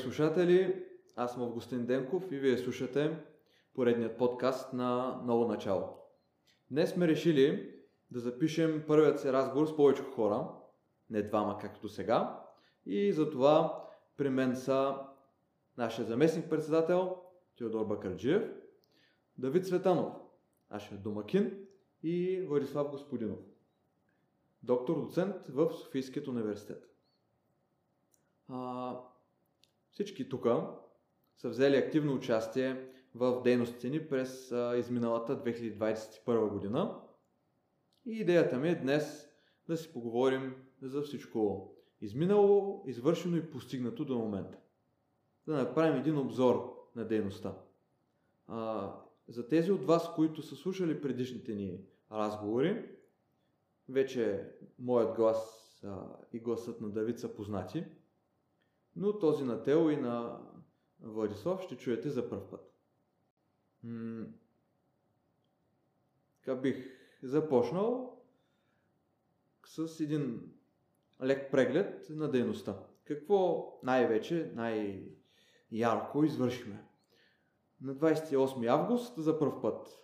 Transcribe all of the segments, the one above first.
Слушатели! Аз съм Августин Денков и вие слушате поредният подкаст на Ново начало. Днес сме решили да запишем първият си разговор с повече хора, не двама както сега, и затова при мен са нашия заместник председател Теодор Бакърджиев, Давид Светанов, нашия домакин и Владислав Господинов, доктор-доцент в Софийският университет. Всички тук са взели активно участие в дейностите ни през а, изминалата 2021 година. И идеята ми е днес да си поговорим за всичко изминало, извършено и постигнато до момента. Да направим един обзор на дейността. А, за тези от вас, които са слушали предишните ни разговори, вече моят глас а, и гласът на Давид са познати, но този на Тео и на Владислав ще чуете за първ път. М- така бих започнал с един лек преглед на дейността. Какво най-вече, най-ярко извършихме? На 28 август за първ път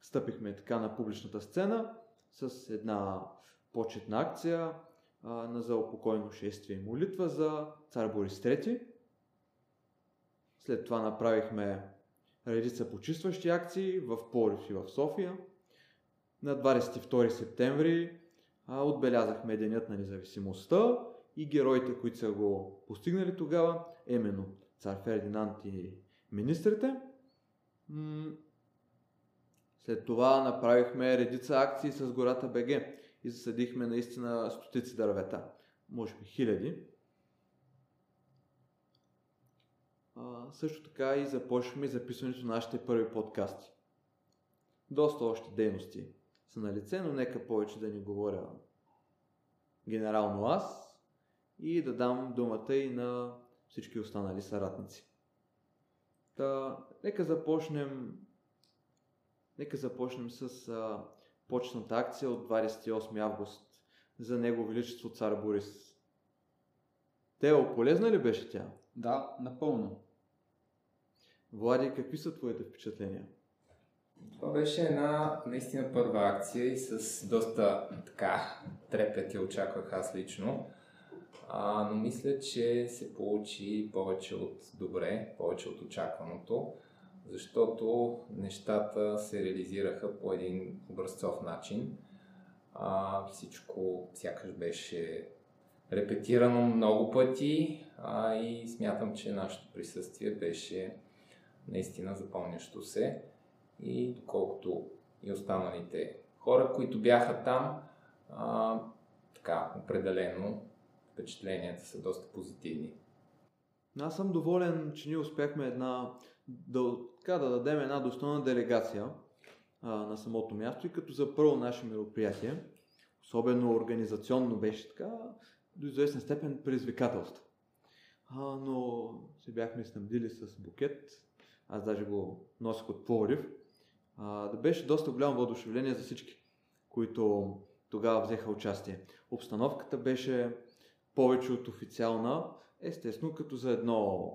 стъпихме така на публичната сцена с една почетна акция на заупокойно шествие и молитва за цар Борис III. След това направихме редица почистващи акции в Пловдив и в София. На 22 септември а, отбелязахме Денят на независимостта и героите, които са го постигнали тогава, именно цар Фердинанд и министрите. След това направихме редица акции с гората БГ и засадихме наистина стотици дървета, може би хиляди. А, също така и започнахме записването на нашите първи подкасти. Доста още дейности са на лице, но нека повече да ни говоря генерално аз и да дам думата и на всички останали съратници. Та, нека започнем нека започнем с а, почната акция от 28 август за Него Величество цар Борис. Тео, полезна ли беше тя? Да, напълно. Влади, какви са твоите впечатления? Това беше една наистина първа акция и с доста така трепет я очаквах аз лично. А, но мисля, че се получи повече от добре, повече от очакваното, защото нещата се реализираха по един образцов начин. А, всичко сякаш беше репетирано много пъти а, и смятам, че нашето присъствие беше наистина запомнящо се и доколкото и останалите хора, които бяха там, а, така, определено впечатленията са доста позитивни. Аз съм доволен, че ние успяхме една, да, така, да дадем една достойна делегация а, на самото място и като за първо наше мероприятие, особено организационно беше така, до известна степен предизвикателство. А, но се бяхме снабдили с букет, аз даже го носих от Пловдив, да беше доста голямо въодушевление за всички, които тогава взеха участие. Обстановката беше повече от официална, естествено като за едно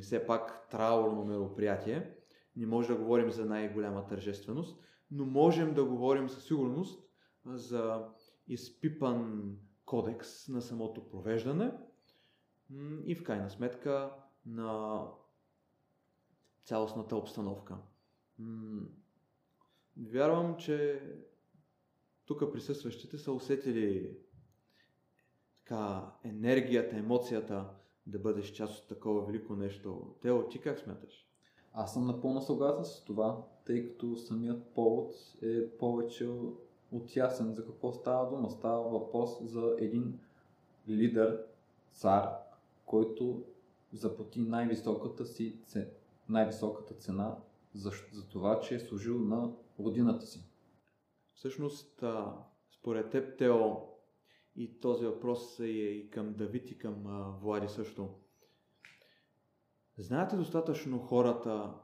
все пак траурно мероприятие. Не може да говорим за най-голяма тържественост, но можем да говорим със сигурност за изпипан кодекс на самото провеждане и в крайна сметка на цялостната обстановка. Вярвам, че тук присъстващите са усетили така, енергията, емоцията да бъдеш част от такова велико нещо. Тео, ти как смяташ? Аз съм напълно съгласен с това, тъй като самият повод е повече от ясен за какво става дума. Става въпрос за един лидер, цар, който заплати най-високата си най-високата цена за, за това, че е служил на родината си. Всъщност, според теб, Тео, и този въпрос е и към Давид и към Влади също. Знаете достатъчно хората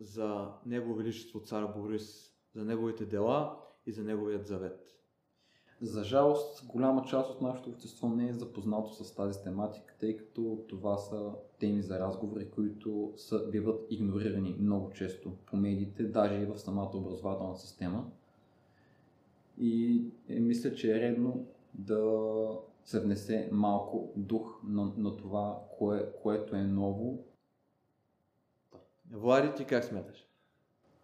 за Него Величество цар Борис, за неговите дела и за неговият завет? За жалост, голяма част от нашето общество не е запознато с тази тематика, тъй като това са теми за разговори, които са, биват игнорирани много често по медиите, даже и в самата образователна система. И е, мисля, че е редно да се внесе малко дух на, на това, кое, което е ново. Влади, ти как смяташ?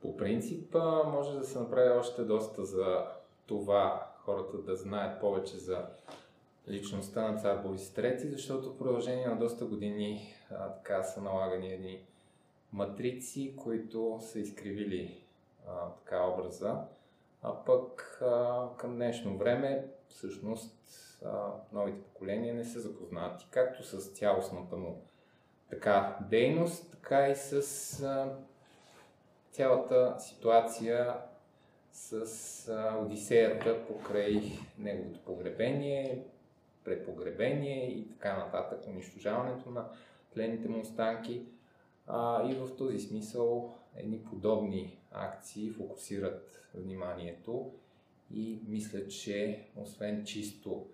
По принцип може да се направи още доста за това хората да знаят повече за личността на цар Борис III, защото в продължение на доста години а, така са налагани едни матрици, които са изкривили а, така образа. А пък а, към днешно време всъщност новите поколения не са запознати както с цялостната му така дейност, така и с цялата ситуация с а, Одисеята покрай неговото погребение, препогребение и така нататък, унищожаването на тлените му останки. А, и в този смисъл едни подобни акции фокусират вниманието и мисля, че освен чисто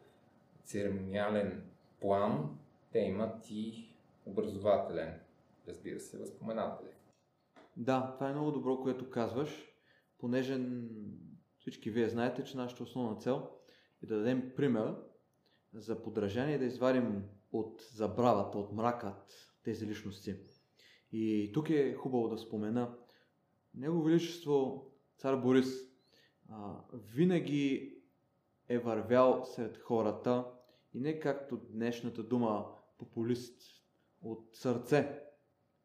церемониален план, те имат и образователен, разбира се, възпоменателен. Да, това е много добро, което казваш, понеже всички вие знаете, че нашата основна цел е да дадем пример за подражание, да извадим от забравата, от мракът тези личности. И тук е хубаво да спомена, Него Величество цар Борис а, винаги е вървял сред хората и не както днешната дума популист от сърце.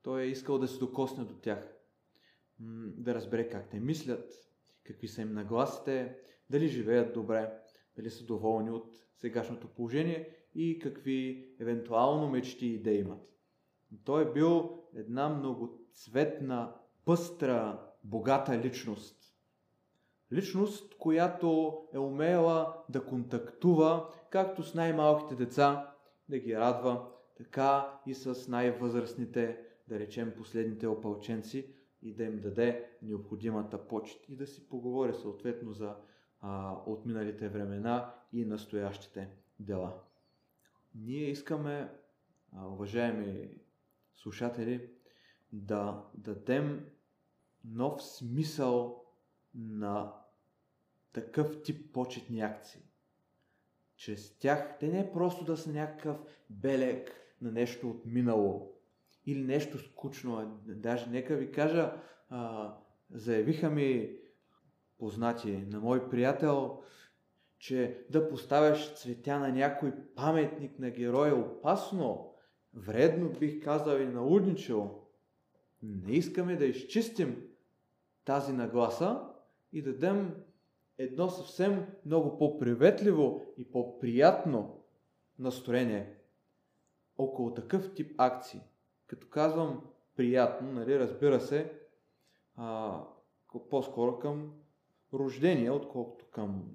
Той е искал да се докосне до тях да разбере как те мислят, какви са им нагласите, дали живеят добре, дали са доволни от сегашното положение и какви евентуално мечти и идеи имат. Той е бил една многоцветна, пъстра, богата личност. Личност, която е умела да контактува както с най-малките деца, да ги радва, така и с най-възрастните, да речем последните опълченци, и да им даде необходимата почет и да си поговори съответно за а, отминалите времена и настоящите дела. Ние искаме, а, уважаеми слушатели, да дадем нов смисъл на такъв тип почетни акции. Чрез тях те не е просто да са някакъв белег на нещо от минало, или нещо скучно. Даже нека ви кажа, а, заявиха ми познати на мой приятел, че да поставяш цветя на някой паметник на герой е опасно, вредно бих казал и налудничево. Не искаме да изчистим тази нагласа и да дадем едно съвсем много по-приветливо и по-приятно настроение около такъв тип акции. Като казвам приятно, нали, разбира се, а, по-скоро към рождение, отколкото към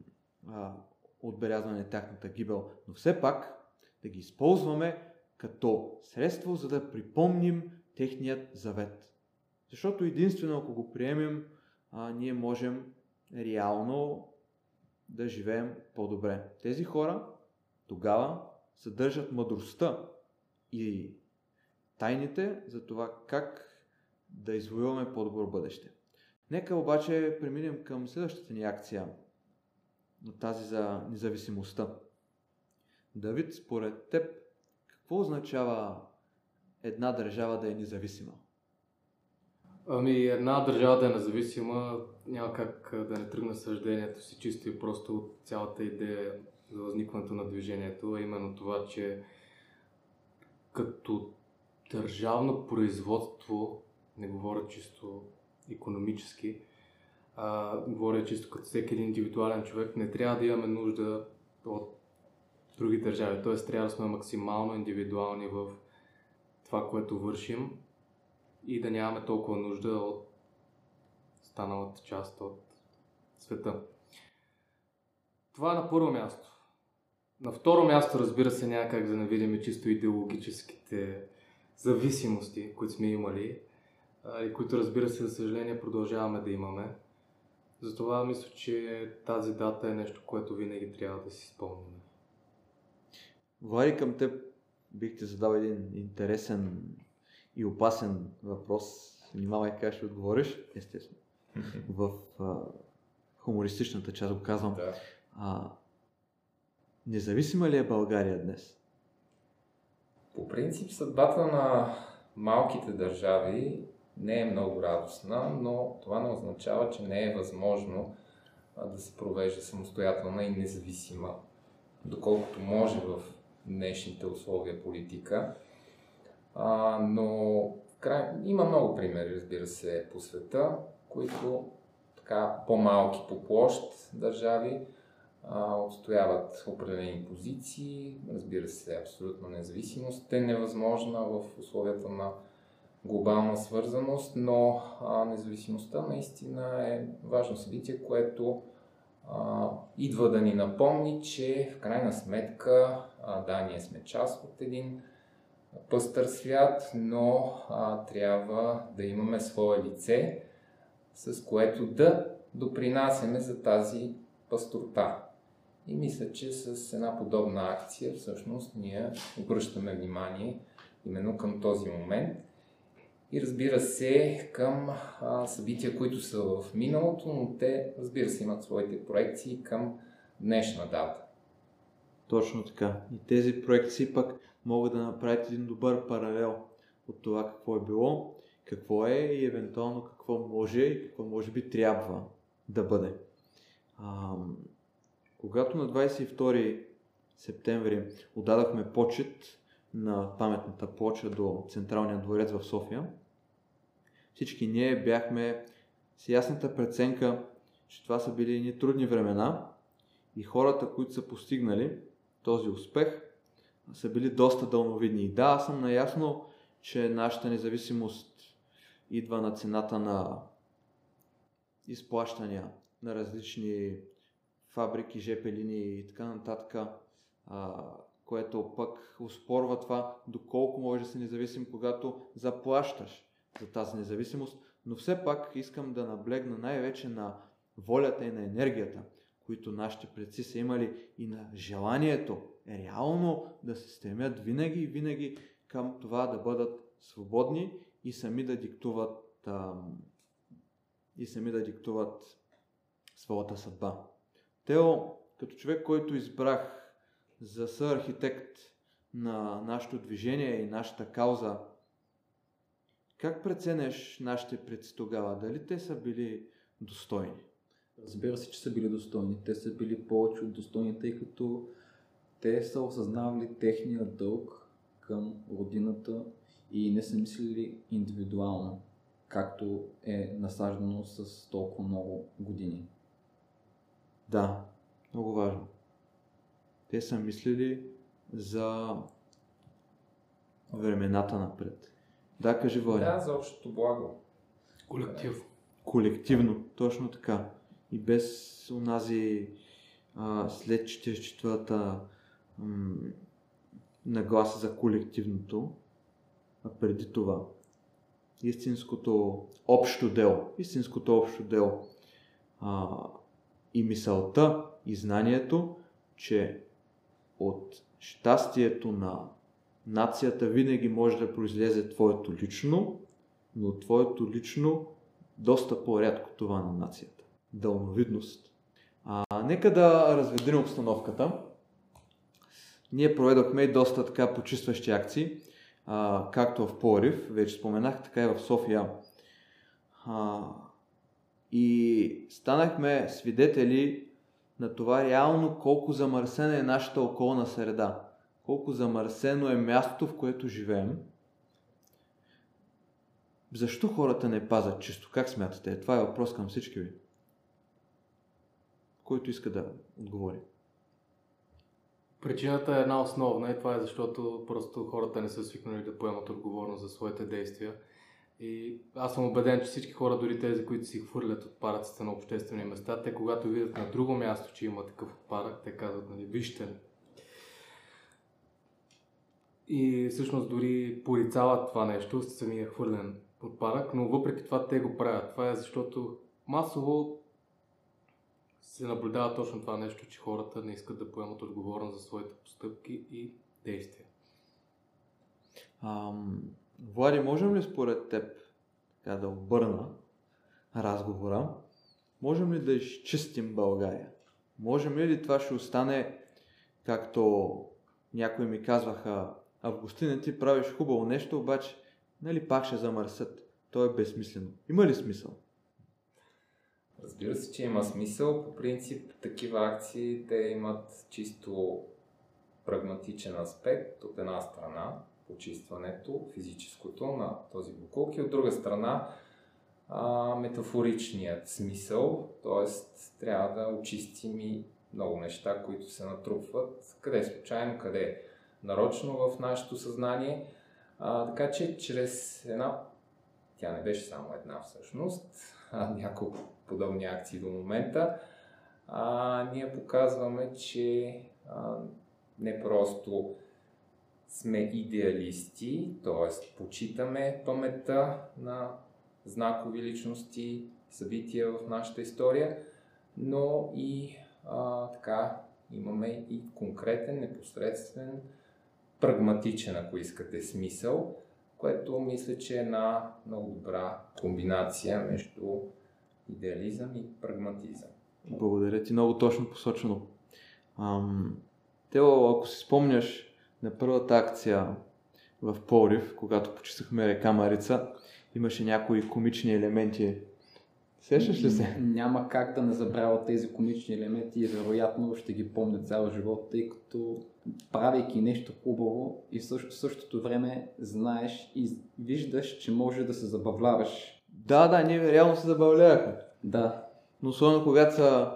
а, отбелязване на тяхната гибел. Но все пак да ги използваме като средство, за да припомним техният завет. Защото единствено ако го приемем, ние можем реално да живеем по-добре. Тези хора тогава съдържат мъдростта и тайните за това как да извоюваме по-добро бъдеще. Нека обаче преминем към следващата ни акция, на тази за независимостта. Давид, според теб, какво означава една държава да е независима? Ами една държава да е независима няма как да не тръгне съждението си чисто и просто от цялата идея за възникването на движението, а именно това, че като държавно производство, не говоря чисто економически, а, говоря чисто като всеки един индивидуален човек, не трябва да имаме нужда от други държави. Т.е. трябва да сме максимално индивидуални в това, което вършим и да нямаме толкова нужда от станалата част от света. Това е на първо място. На второ място, разбира се, няма как да не видим чисто идеологическите зависимости, които сме имали и които разбира се, за съжаление, продължаваме да имаме. Затова мисля, че тази дата е нещо, което винаги трябва да си спомняме. Влади, към теб бих ти задал един интересен и опасен въпрос. Внимавай как ще отговориш, естествено. В а, хумористичната част го казвам. Да. А, независима ли е България днес? По принцип съдбата на малките държави не е много радостна, но това не означава, че не е възможно да се провежда самостоятелна и независима, доколкото може в днешните условия политика. А, но край... има много примери, разбира се, по света, които така по-малки по площ държави а, отстояват определени позиции. Разбира се, абсолютна независимост е невъзможна в условията на глобална свързаност, но а, независимостта наистина е важно събитие, което а, идва да ни напомни, че в крайна сметка, а, да, ние сме част от един пъстър свят, но а, трябва да имаме свое лице, с което да допринасяме за тази пастурта. И мисля, че с една подобна акция всъщност ние обръщаме внимание именно към този момент и разбира се към а, събития, които са в миналото, но те разбира се имат своите проекции към днешна дата. Точно така. И тези проекции пък могат да направят един добър паралел от това какво е било, какво е и евентуално какво може и какво може би трябва да бъде. А, когато на 22 септември отдадахме почет на паметната плоча до Централния дворец в София, всички ние бяхме с ясната преценка, че това са били едни трудни времена и хората, които са постигнали този успех, са били доста дълновидни. И да, аз съм наясно, че нашата независимост идва на цената на изплащания на различни фабрики, ЖП линии и така нататък, а, което пък успорва това доколко може да си независим, когато заплащаш за тази независимост, но все пак искам да наблегна най-вече на волята и на енергията, които нашите предци са имали и на желанието реално да се стремят винаги и винаги към това да бъдат свободни и сами да диктуват ам, и сами да диктуват своята съдба. Тео, като човек, който избрах за съархитект на нашето движение и нашата кауза, как преценеш нашите предци тогава? Дали те са били достойни? Разбира се, че са били достойни. Те са били повече от достойни, тъй като те са осъзнавали техния дълг към родината и не са мислили индивидуално, както е насаждано с толкова много години. Да, много важно. Те са мислили за времената напред. Да, кажи Влади. Да, за общото благо. Колектив. Колективно, точно така. И без онази а, след 44-та м- нагласа за колективното, а преди това истинското общо дело, истинското общо дело а, и мисълта и знанието, че от щастието на нацията винаги може да произлезе твоето лично, но твоето лично доста по-рядко това на нацията. Дълновидност. А, нека да разведрим обстановката. Ние проведохме и доста така почистващи акции, а, както в Порив, вече споменах, така и в София. А, и станахме свидетели на това реално колко замърсена е нашата околна среда, колко замърсено е мястото, в което живеем. Защо хората не пазят чисто? Как смятате? Това е въпрос към всички ви. Който иска да отговори. Причината е една основна и това е защото просто хората не са свикнали да поемат отговорност за своите действия. И аз съм убеден, че всички хора, дори тези, които си хвърлят отпадъците на обществени места, те когато видят на друго място, че има такъв отпадък, те казват, нали, вижте. И всъщност дори порицават това нещо, самия хвърлен отпадък, но въпреки това те го правят. Това е защото масово се наблюдава точно това нещо, че хората не искат да поемат отговорност за своите постъпки и действия. Ам, Влади, можем ли според теб така да обърна разговора? Можем ли да изчистим България? Можем ли това ще остане, както някои ми казваха, Августина, ти правиш хубаво нещо, обаче нали пак ще замърсят. То е безсмислено. Има ли смисъл? Разбира се, че има смисъл. По принцип, такива акции те имат чисто прагматичен аспект от една страна, почистването, физическото на този буклук и от друга страна метафоричният смисъл, т.е. трябва да очистим и много неща, които се натрупват, къде е случайно, къде е нарочно в нашето съзнание. А, така че чрез една, тя не беше само една всъщност, няколко подобни акции до момента, а, ние показваме, че а, не просто сме идеалисти, т.е. почитаме паметта на знакови личности, събития в нашата история, но и а, така имаме и конкретен, непосредствен, прагматичен, ако искате, смисъл, което мисля, че е една много добра комбинация между идеализъм и прагматизъм. Благодаря ти, много точно посочено. Ам, Тео, ако си спомняш на първата акция в Пловдив, когато почистахме река Марица, имаше някои комични елементи. Сещаш ли се? Няма как да не забравя тези комични елементи и вероятно ще ги помня цял живот, тъй като правейки нещо хубаво и в същото, време знаеш и виждаш, че може да се забавляваш. Да, да, ние реално се забавлявахме. Да. Но особено когато са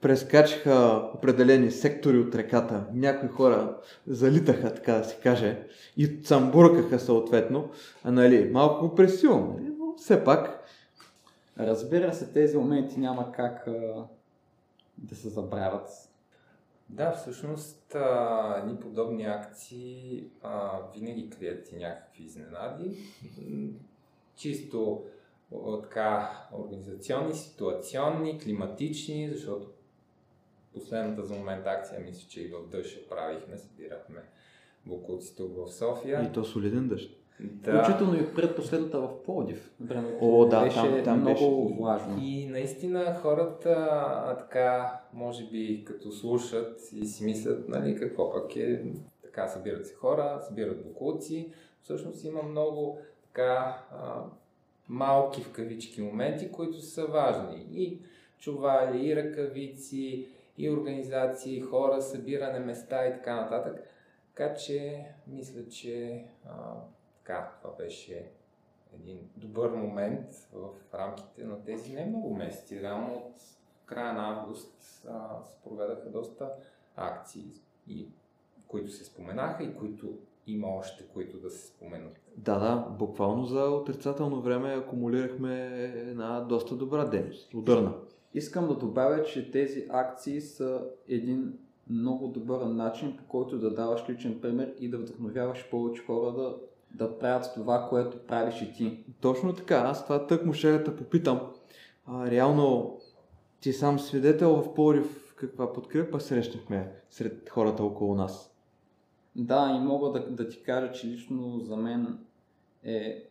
прескачаха определени сектори от реката, някои хора залитаха, така да се каже, и цамбуркаха съответно, а нали, малко пресилно, нали, но все пак. Разбира се, тези моменти няма как а, да се забравят. Да, всъщност а, подобни акции а, винаги крият и някакви изненади. Чисто така организационни, ситуационни, климатични, защото последната за момент акция, мисля, че и в дъжд правихме, събирахме буклуци тук в София. И то солиден дъжд. Да. Включително и предпоследната в Пловдив. Времето О, да, беше там- там много беше. влажно. И наистина хората а, така, може би като слушат и си мислят, нали, какво пък е, така събират се хора, събират буклуци. Всъщност има много така а, малки в кавички моменти, които са важни. И чували, и ръкавици, и организации, хора, събиране места и така нататък. Така че, мисля, че а, така, това беше един добър момент в рамките на тези не много месеци. Реално от края на август а, се проведаха доста акции, и, които се споменаха и които има още, които да се споменат. Да, да, буквално за отрицателно време акумулирахме една доста добра дейност. Ударна. Искам да добавя, че тези акции са един много добър начин, по който да даваш личен пример и да вдъхновяваш повече хора да, да правят това, което правиш и ти. Точно така, аз това тък му ще да попитам. А, реално, ти сам свидетел в Пловдив каква подкрепа срещнахме сред хората около нас. Да, и мога да, да ти кажа, че лично за мен е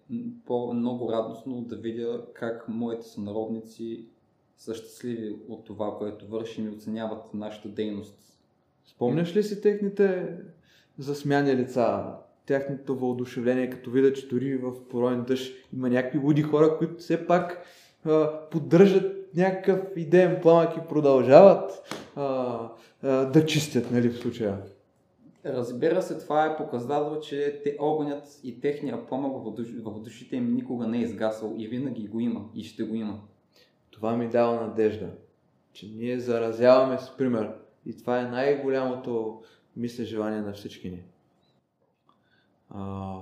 по- много радостно да видя как моите сънародници са щастливи от това, което вършим и оценяват нашата дейност. Спомняш ли си техните засмяни лица, тяхното въодушевление, като видят, че дори в пороен дъжд има някакви луди хора, които все пак а, поддържат някакъв идеен пламък и продължават а, а, да чистят, нали, в случая. Разбира се, това е показател, че те, огънят и техния пламък в, душ, в душите им никога не е изгасъл и винаги го има и ще го има. Това ми дава надежда, че ние заразяваме с пример. И това е най-голямото, мисля, желание на всички ни. А,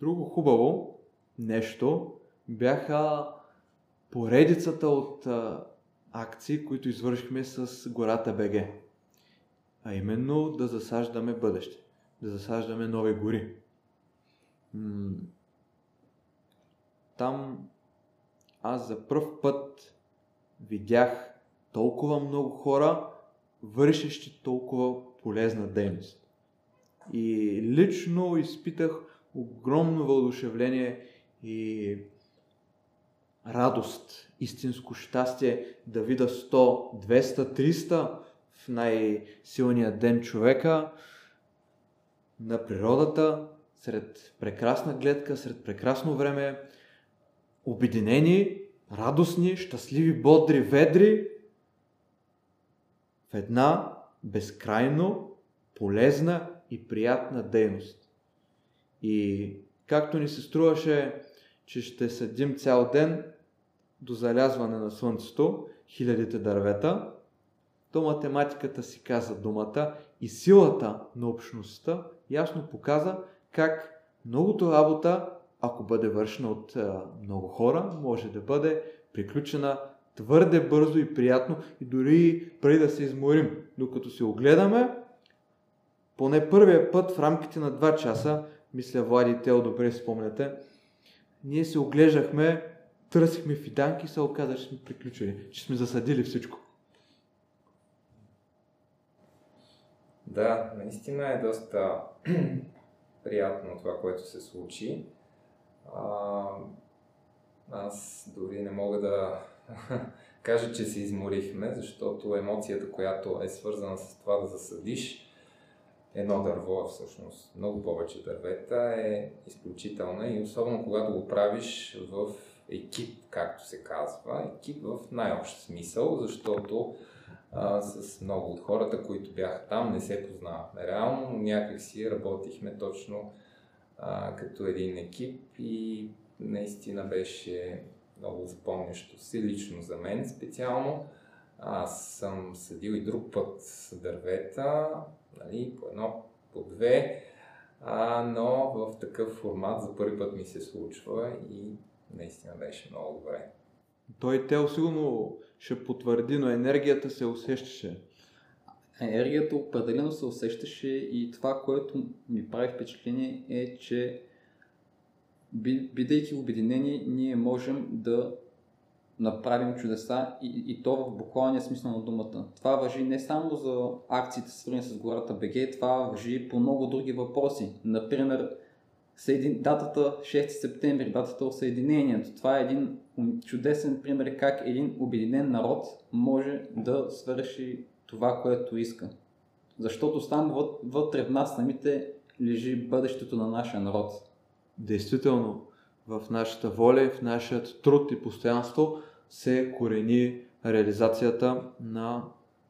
друго хубаво нещо бяха поредицата от а, акции, които извършихме с гората БГ. А именно да засаждаме бъдеще, да засаждаме нови гори. М- Там аз за пръв път видях толкова много хора, вършещи толкова полезна дейност. И лично изпитах огромно въодушевление и радост, истинско щастие да видя 100, 200, 300 в най-силния ден човека на природата, сред прекрасна гледка, сред прекрасно време, обединени, радостни, щастливи, бодри, ведри, в една безкрайно полезна и приятна дейност. И както ни се струваше, че ще седим цял ден до залязване на слънцето, хилядите дървета, то математиката си каза думата и силата на общността ясно показа как многото работа, ако бъде вършена от много хора, може да бъде приключена твърде бързо и приятно и дори преди да се изморим. Докато се огледаме, поне първия път в рамките на 2 часа, мисля Влади и Тео добре спомняте, ние се оглеждахме, търсихме фиданки и се оказа, че сме приключили, че сме засадили всичко. Да, наистина е доста приятно това, което се случи. А, аз дори не мога да кажа, че се изморихме, защото емоцията, която е свързана с това да засадиш едно дърво, всъщност много повече дървета, е изключителна и особено когато го правиш в екип, както се казва, екип в най-общ смисъл, защото а, с много от хората, които бяха там, не се познавахме реално, но някак си работихме точно а, като един екип и наистина беше много запомнящо се, лично за мен специално. Аз съм съдил и друг път с дървета, нали, по едно, по две, а, но в такъв формат за първи път ми се случва и наистина беше много добре. Той Тел сигурно ще потвърди, но енергията се усещаше. Енергията определено се усещаше и това, което ми прави впечатление е, че бидейки обединени, ние можем да направим чудеса и, и то в буквалния смисъл на думата. Това въжи не само за акциите свързани с гората БГ, това въжи по много други въпроси. Например, съедин... датата 6 септември, датата Съединението. Това е един чудесен пример как един обединен народ може да свърши това, което иска. Защото само вътре в нас самите лежи бъдещето на нашия народ. Действително, в нашата воля, в нашия труд и постоянство се корени реализацията на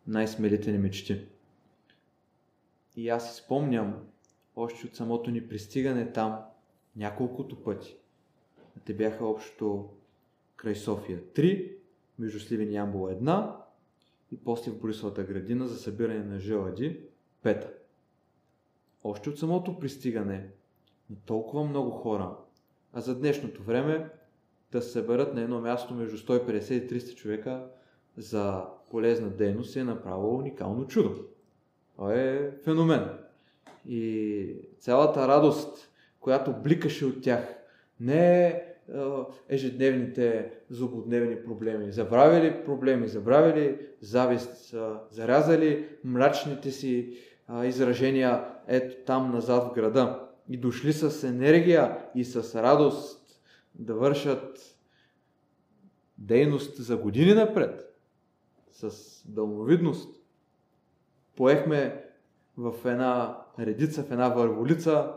най-смелите ни мечти. И аз си спомням, още от самото ни пристигане там, няколкото пъти. Те бяха общо край София 3, между Сливен и Ямбола една и после в Борисовата градина за събиране на жилади пета. Още от самото пристигане на толкова много хора, а за днешното време да се съберат на едно място между 150 и 300 човека за полезна дейност е направо уникално чудо. Това е феномен. И цялата радост, която бликаше от тях, не е ежедневните злободневни проблеми. Забравили проблеми, забравили завист, зарязали мрачните си изражения ето там назад в града и дошли с енергия и с радост да вършат дейност за години напред, с дълновидност. Поехме в една редица, в една върволица,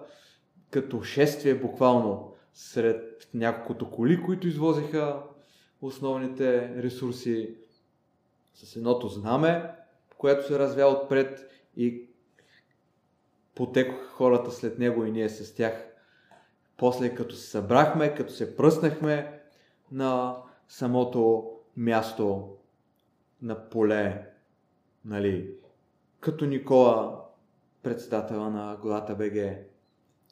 като шествие буквално сред няколкото коли, които извозиха основните ресурси с едното знаме, което се развя отпред и потекоха хората след него и ние с тях. После като се събрахме, като се пръснахме на самото място на поле, нали, като Никола, председателя на Голата БГ,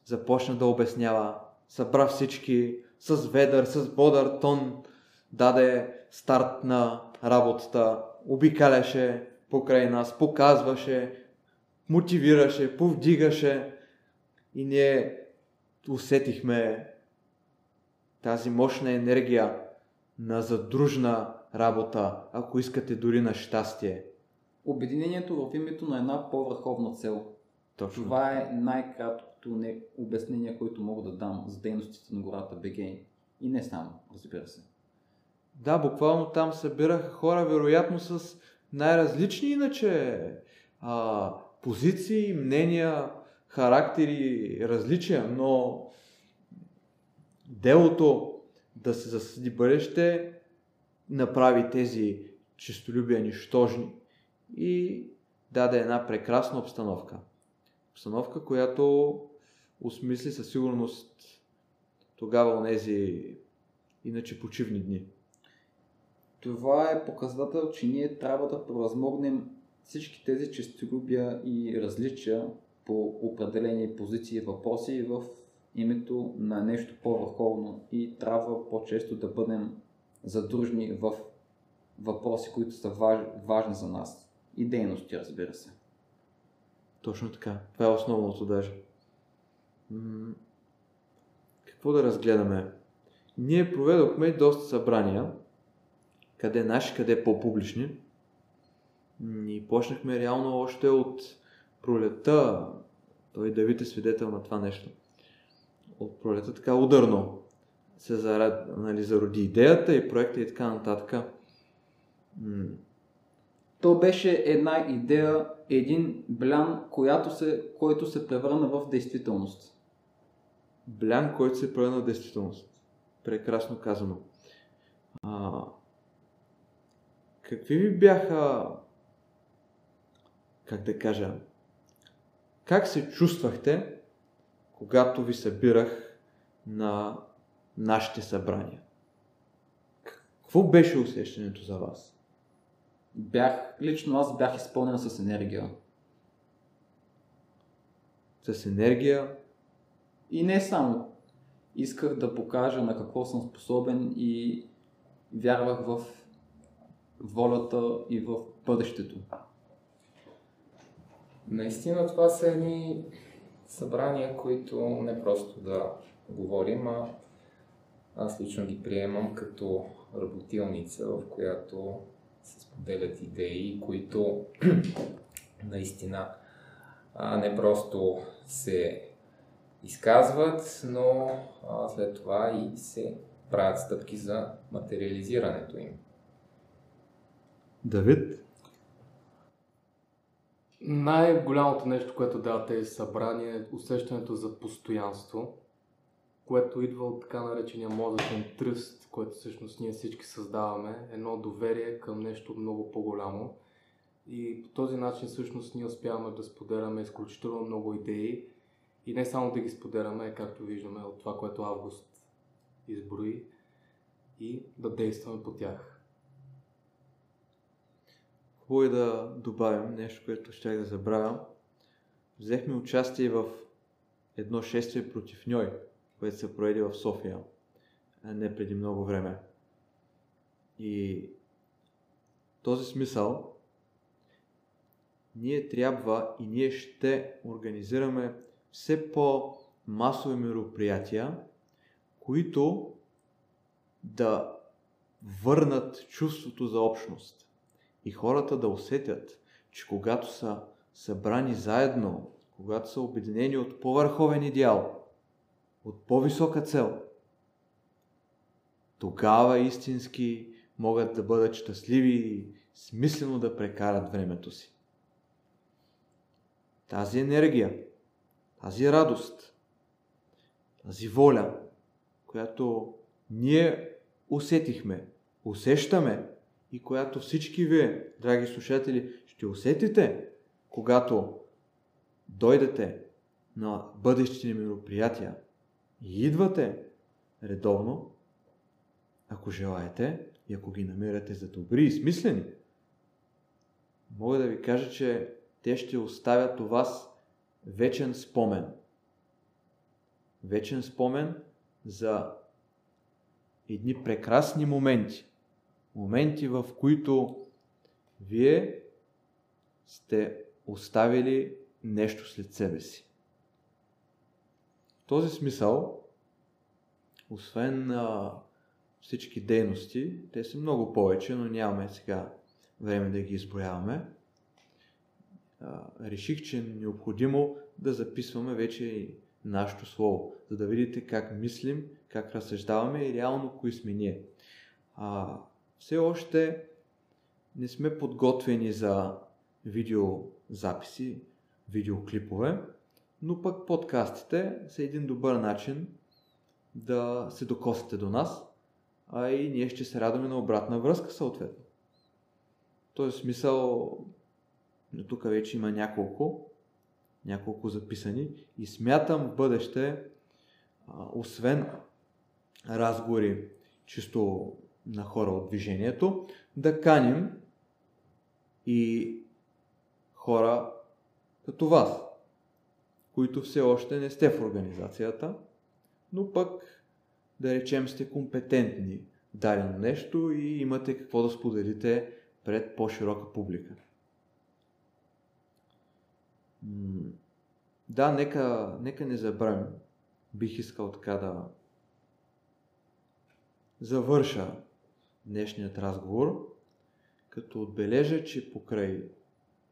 започна да обяснява, събра всички с ведър, с бодър тон, даде старт на работата, обикаляше покрай нас, показваше, мотивираше, повдигаше и ние усетихме тази мощна енергия на задружна работа, ако искате дори на щастие. Обединението в името на една по-върховна цел. Точно. Това е най-краткото не обяснение, което мога да дам за дейностите на гората БГ. И не само, разбира се. Да, буквално там събираха хора, вероятно с най-различни иначе а, позиции, мнения, характери, различия, но делото да се засъди бъдеще направи тези честолюбия нищожни и даде една прекрасна обстановка. Обстановка, която осмисли със сигурност тогава онези иначе почивни дни. Това е показател, че ние трябва да превъзмогнем всички тези честолюбия и различия по определени позиции и въпроси в името на нещо по-върховно и трябва по-често да бъдем задружни в въпроси, които са важ, важни за нас и дейности, разбира се. Точно така. Това е основното даже. М- Какво да разгледаме? Ние проведохме доста събрания, къде наши, къде по-публични. И почнахме реално още от пролета. Той Давид е свидетел на това нещо. От пролета така ударно се зарад, нали, зароди идеята и проекта и така нататък. М- То беше една идея, един блян, която се, който се превърна в действителност. блян, който се превърна в действителност. Прекрасно казано. А, какви ви бяха, как да кажа, как се чувствахте, когато ви събирах на нашите събрания? Какво беше усещането за вас? Бях, лично аз бях изпълнен с енергия. С енергия, И не само. Исках да покажа на какво съм способен и вярвах в волята и в бъдещето. Наистина това са едни събрания, които не просто да говорим, а аз лично ги приемам като работилница, в която се споделят идеи, които наистина а, не просто се изказват, но а, след това и се правят стъпки за материализирането им. Давид, Най-голямото нещо, което дава тези събрания е усещането за постоянство, което идва от така наречения мозъчен тръст, който всъщност ние всички създаваме, едно доверие към нещо много по-голямо. И по този начин всъщност ние успяваме да споделяме изключително много идеи и не само да ги споделяме, както виждаме от това, което Август изброи, и да действаме по тях. Хубаво е да добавим нещо, което ще да забравя. Взехме участие в едно шествие против Ньой, което се проведе в София не преди много време. И в този смисъл ние трябва и ние ще организираме все по-масови мероприятия, които да върнат чувството за общност и хората да усетят, че когато са събрани заедно, когато са обединени от по-върховен идеал, от по-висока цел, тогава истински могат да бъдат щастливи и смислено да прекарат времето си. Тази енергия, тази радост, тази воля, която ние усетихме, усещаме и която всички вие, драги слушатели, ще усетите, когато дойдете на бъдещите мероприятия и идвате редовно, ако желаете и ако ги намирате за добри и смислени, мога да ви кажа, че те ще оставят у вас вечен спомен. Вечен спомен за едни прекрасни моменти. Моменти, в които вие сте оставили нещо след себе си. В този смисъл, освен а, всички дейности. Те са много повече, но нямаме сега време да ги изброяваме. А, реших, че е необходимо да записваме вече и нашето слово, за да видите как мислим, как разсъждаваме и реално кои сме ние. А, все още не сме подготвени за видеозаписи, видеоклипове, но пък подкастите са един добър начин да се докосите до нас, а и ние ще се радваме на обратна връзка съответно. В този смисъл, тук вече има няколко, няколко записани и смятам в бъдеще, освен разговори чисто на хора от движението, да каним и хора като вас, които все още не сте в организацията, но пък да речем сте компетентни в дадено нещо и имате какво да споделите пред по-широка публика. Да, нека, нека не забравим. Бих искал така да завърша днешният разговор, като отбележа, че покрай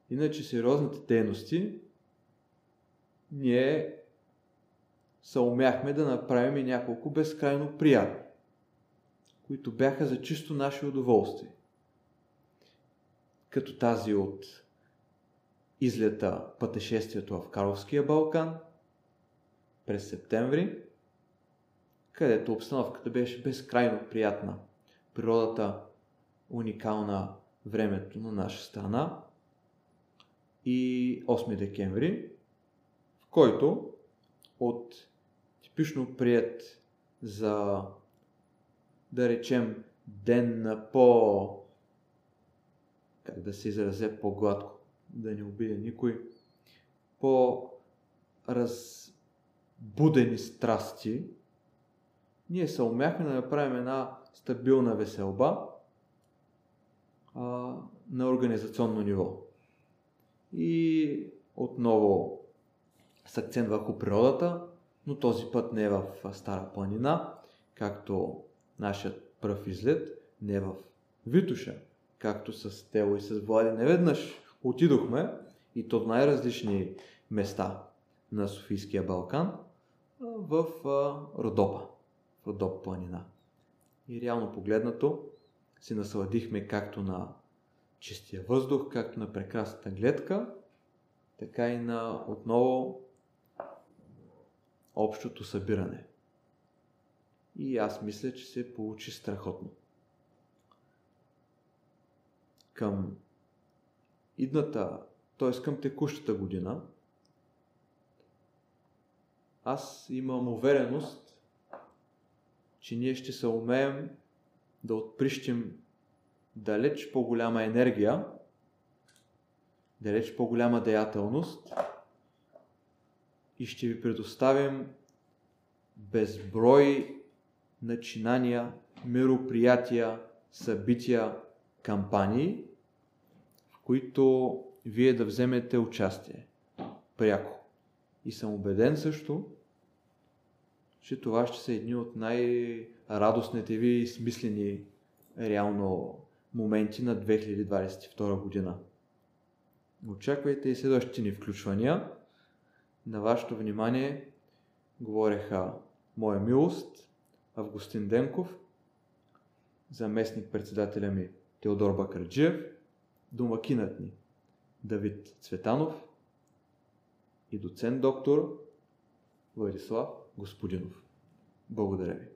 иначе сериозните дейности, ние се умяхме да направим няколко безкрайно приятни, които бяха за чисто наше удоволствие. Като тази от излета пътешествието в Карловския Балкан през септември, където обстановката беше безкрайно приятна. Природата уникална времето на наша страна. И 8 декември, в който от типично прият за да речем ден на по как да се изразя по-гладко, да не обидя никой, по разбудени страсти, ние се умяхме да направим една стабилна веселба, а, на организационно ниво. И отново с акцент върху природата, но този път не е в Стара планина, както нашият пръв излет, не в Витуша, както с Тело и с Влади неведнъж отидохме и то най-различни места на Софийския Балкан, в Родопа, Родоп планина. И реално погледнато, се насладихме както на чистия въздух, както на прекрасната гледка, така и на отново общото събиране. И аз мисля, че се получи страхотно. Към идната, т.е. към текущата година, аз имам увереност, че ние ще се умеем да отприщим далеч по-голяма енергия, далеч по-голяма деятелност и ще ви предоставим безброй начинания, мероприятия, събития, кампании, в които вие да вземете участие пряко. И съм убеден също, че това ще са едни от най-радостните ви и смислени реално моменти на 2022 година. Очаквайте и следващите ни включвания. На вашето внимание говореха Моя милост, Августин Денков, заместник председателя ми Теодор Бакарджиев, домакинът ни Давид Цветанов и доцент доктор Владислав Господинов. Благодаря ви.